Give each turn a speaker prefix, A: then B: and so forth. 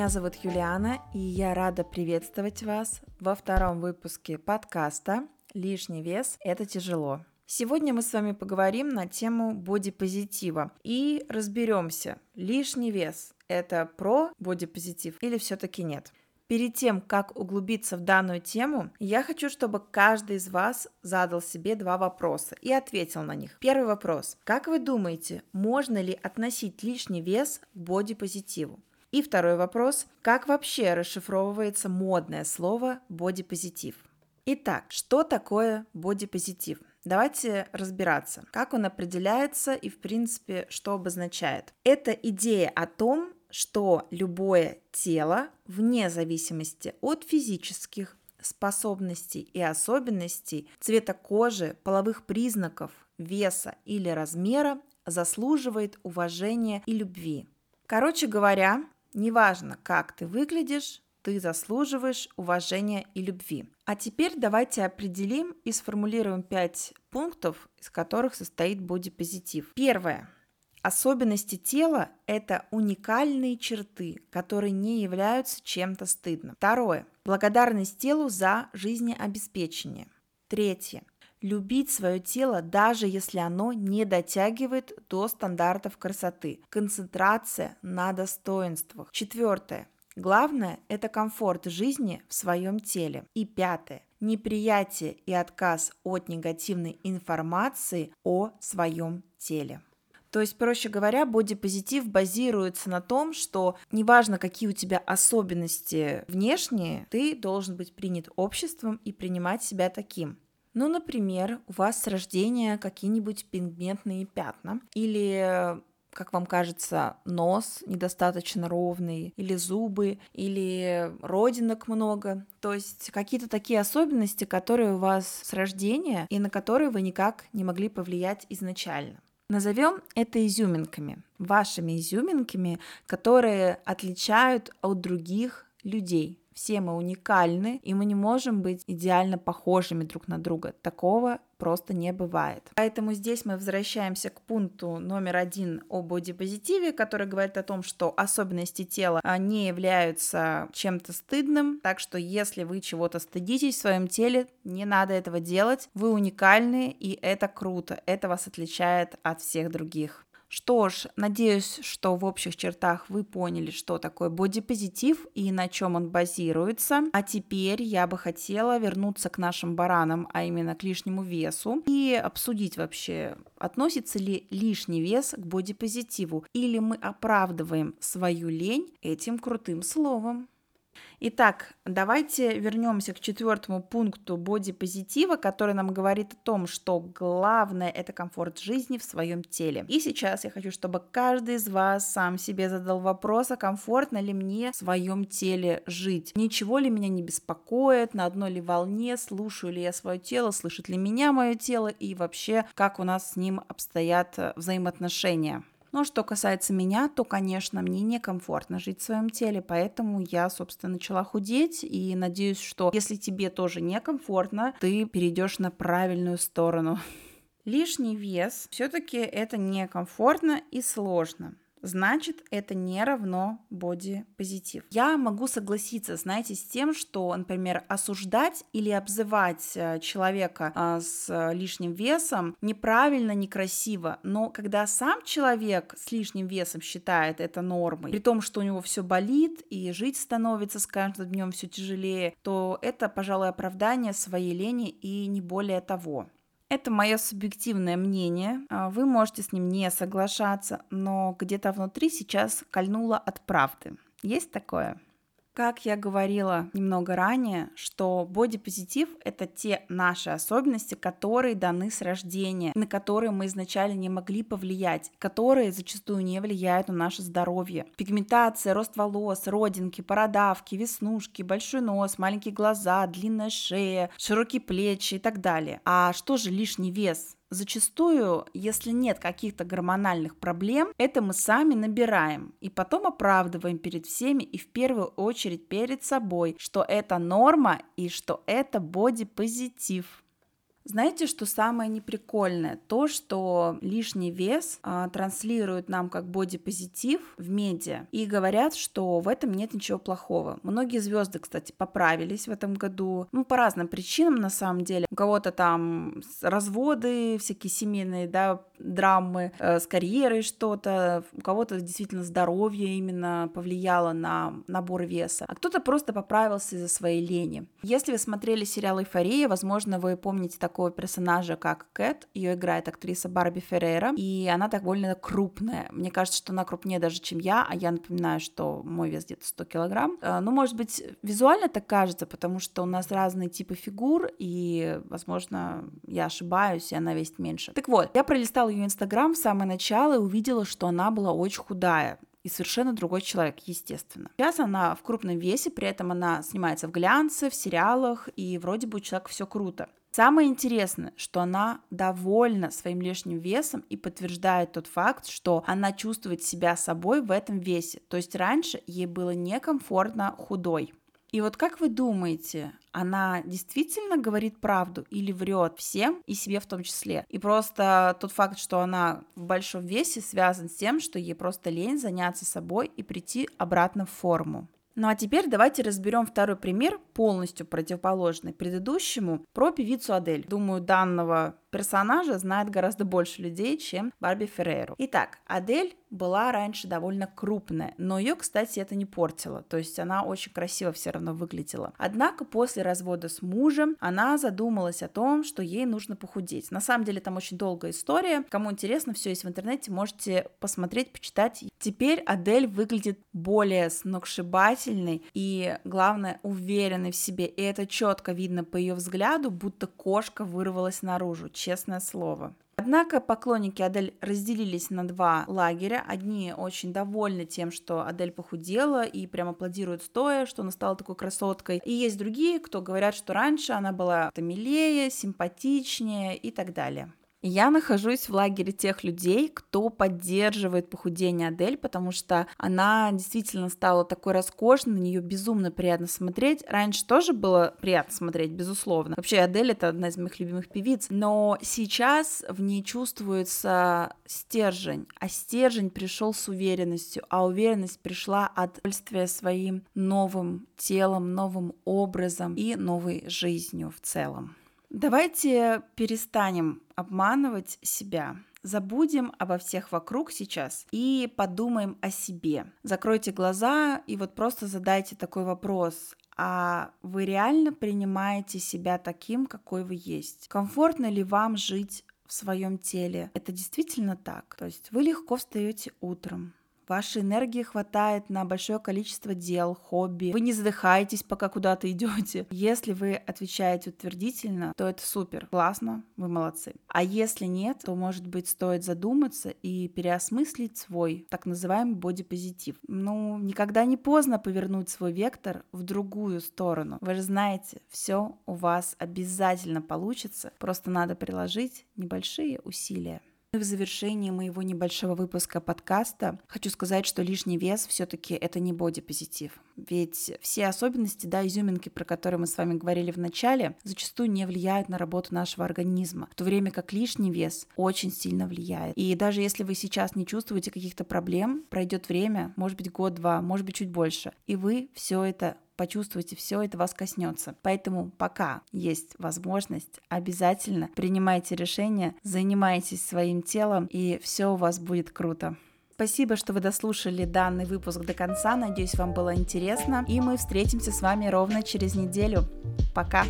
A: Меня зовут Юлиана, и я рада приветствовать вас во втором выпуске подкаста «Лишний вес – это тяжело». Сегодня мы с вами поговорим на тему бодипозитива и разберемся, лишний вес – это про бодипозитив или все-таки нет. Перед тем, как углубиться в данную тему, я хочу, чтобы каждый из вас задал себе два вопроса и ответил на них. Первый вопрос. Как вы думаете, можно ли относить лишний вес к бодипозитиву? И второй вопрос. Как вообще расшифровывается модное слово бодипозитив? Итак, что такое бодипозитив? Давайте разбираться, как он определяется и, в принципе, что обозначает. Это идея о том, что любое тело, вне зависимости от физических способностей и особенностей, цвета кожи, половых признаков, веса или размера, заслуживает уважения и любви. Короче говоря, неважно, как ты выглядишь, ты заслуживаешь уважения и любви. А теперь давайте определим и сформулируем пять пунктов, из которых состоит бодипозитив. Первое. Особенности тела – это уникальные черты, которые не являются чем-то стыдным. Второе. Благодарность телу за жизнеобеспечение. Третье. Любить свое тело, даже если оно не дотягивает до стандартов красоты. Концентрация на достоинствах. Четвертое. Главное – это комфорт жизни в своем теле. И пятое – неприятие и отказ от негативной информации о своем теле. То есть, проще говоря, бодипозитив базируется на том, что неважно, какие у тебя особенности внешние, ты должен быть принят обществом и принимать себя таким. Ну, например, у вас с рождения какие-нибудь пигментные пятна или как вам кажется, нос недостаточно ровный, или зубы, или родинок много. То есть какие-то такие особенности, которые у вас с рождения и на которые вы никак не могли повлиять изначально. Назовем это изюминками, вашими изюминками, которые отличают от других людей. Все мы уникальны, и мы не можем быть идеально похожими друг на друга. Такого просто не бывает. Поэтому здесь мы возвращаемся к пункту номер один о бодипозитиве, который говорит о том, что особенности тела а, не являются чем-то стыдным, так что если вы чего-то стыдитесь в своем теле, не надо этого делать. Вы уникальны, и это круто. Это вас отличает от всех других. Что ж, надеюсь, что в общих чертах вы поняли, что такое бодипозитив и на чем он базируется. А теперь я бы хотела вернуться к нашим баранам, а именно к лишнему весу, и обсудить вообще, относится ли лишний вес к бодипозитиву, или мы оправдываем свою лень этим крутым словом. Итак, давайте вернемся к четвертому пункту бодипозитива, который нам говорит о том, что главное это комфорт жизни в своем теле. И сейчас я хочу, чтобы каждый из вас сам себе задал вопрос, а комфортно ли мне в своем теле жить? Ничего ли меня не беспокоит, на одной ли волне, слушаю ли я свое тело, слышит ли меня мое тело и вообще как у нас с ним обстоят взаимоотношения. Но что касается меня, то, конечно, мне некомфортно жить в своем теле, поэтому я, собственно, начала худеть. И надеюсь, что если тебе тоже некомфортно, ты перейдешь на правильную сторону. Лишний вес. Все-таки это некомфортно и сложно значит это не равно боди-позитив. Я могу согласиться, знаете, с тем, что, например, осуждать или обзывать э, человека а, с лишним весом неправильно, некрасиво, но когда сам человек с лишним весом считает это нормой, при том, что у него все болит и жить становится с каждым днем все тяжелее, то это, пожалуй, оправдание своей лени и не более того. Это мое субъективное мнение. А, вы можете с ним не соглашаться, но где-то внутри сейчас кольнуло от правды. Есть такое? Как я говорила немного ранее, что бодипозитив — это те наши особенности, которые даны с рождения, на которые мы изначально не могли повлиять, которые зачастую не влияют на наше здоровье. Пигментация, рост волос, родинки, бородавки, веснушки, большой нос, маленькие глаза, длинная шея, широкие плечи и так далее. А что же лишний вес? Зачастую, если нет каких-то гормональных проблем, это мы сами набираем и потом оправдываем перед всеми и в первую очередь перед собой, что это норма и что это бодипозитив. Знаете, что самое неприкольное? То, что лишний вес а, транслируют нам как бодипозитив в медиа и говорят, что в этом нет ничего плохого. Многие звезды, кстати, поправились в этом году, ну, по разным причинам на самом деле. У кого-то там разводы, всякие семейные, да, драмы, э, с карьерой что-то, у кого-то действительно здоровье именно повлияло на набор веса, а кто-то просто поправился из-за своей лени. Если вы смотрели сериал «Эйфория», возможно, вы помните такой такого персонажа, как Кэт. Ее играет актриса Барби Феррера, и она довольно крупная. Мне кажется, что она крупнее даже, чем я, а я напоминаю, что мой вес где-то 100 килограмм. А, ну, может быть, визуально так кажется, потому что у нас разные типы фигур, и, возможно, я ошибаюсь, и она весит меньше. Так вот, я пролистала ее инстаграм в самое начало и увидела, что она была очень худая и совершенно другой человек, естественно. Сейчас она в крупном весе, при этом она снимается в глянце, в сериалах, и вроде бы у человека все круто. Самое интересное, что она довольна своим лишним весом и подтверждает тот факт, что она чувствует себя собой в этом весе. То есть раньше ей было некомфортно худой. И вот как вы думаете, она действительно говорит правду или врет всем и себе в том числе? И просто тот факт, что она в большом весе, связан с тем, что ей просто лень заняться собой и прийти обратно в форму. Ну а теперь давайте разберем второй пример, полностью противоположный предыдущему, про певицу Адель. Думаю, данного персонажа знает гораздо больше людей, чем Барби Ферреру. Итак, Адель была раньше довольно крупная, но ее, кстати, это не портило, то есть она очень красиво все равно выглядела. Однако после развода с мужем она задумалась о том, что ей нужно похудеть. На самом деле там очень долгая история, кому интересно, все есть в интернете, можете посмотреть, почитать. Теперь Адель выглядит более сногсшибательной и, главное, уверенной в себе, и это четко видно по ее взгляду, будто кошка вырвалась наружу честное слово. Однако поклонники Адель разделились на два лагеря. Одни очень довольны тем, что Адель похудела и прям аплодируют стоя, что она стала такой красоткой. И есть другие, кто говорят, что раньше она была милее, симпатичнее и так далее. Я нахожусь в лагере тех людей, кто поддерживает похудение Адель, потому что она действительно стала такой роскошной, на нее безумно приятно смотреть. Раньше тоже было приятно смотреть, безусловно. Вообще Адель это одна из моих любимых певиц, но сейчас в ней чувствуется стержень, а стержень пришел с уверенностью, а уверенность пришла от удовольствия своим новым телом, новым образом и новой жизнью в целом. Давайте перестанем обманывать себя. Забудем обо всех вокруг сейчас и подумаем о себе. Закройте глаза и вот просто задайте такой вопрос. А вы реально принимаете себя таким, какой вы есть? Комфортно ли вам жить в своем теле? Это действительно так? То есть вы легко встаете утром, Вашей энергии хватает на большое количество дел, хобби. Вы не задыхаетесь, пока куда-то идете. Если вы отвечаете утвердительно, то это супер, классно, вы молодцы. А если нет, то, может быть, стоит задуматься и переосмыслить свой так называемый бодипозитив. Ну, никогда не поздно повернуть свой вектор в другую сторону. Вы же знаете, все у вас обязательно получится, просто надо приложить небольшие усилия. В завершении моего небольшого выпуска подкаста хочу сказать, что лишний вес все-таки это не бодипозитив. Ведь все особенности, да, изюминки, про которые мы с вами говорили в начале, зачастую не влияют на работу нашего организма, в то время как лишний вес очень сильно влияет. И даже если вы сейчас не чувствуете каких-то проблем, пройдет время, может быть год-два, может быть чуть больше, и вы все это почувствуете, все это вас коснется. Поэтому пока есть возможность, обязательно принимайте решения, занимайтесь своим телом, и все у вас будет круто. Спасибо, что вы дослушали данный выпуск до конца. Надеюсь, вам было интересно. И мы встретимся с вами ровно через неделю. Пока!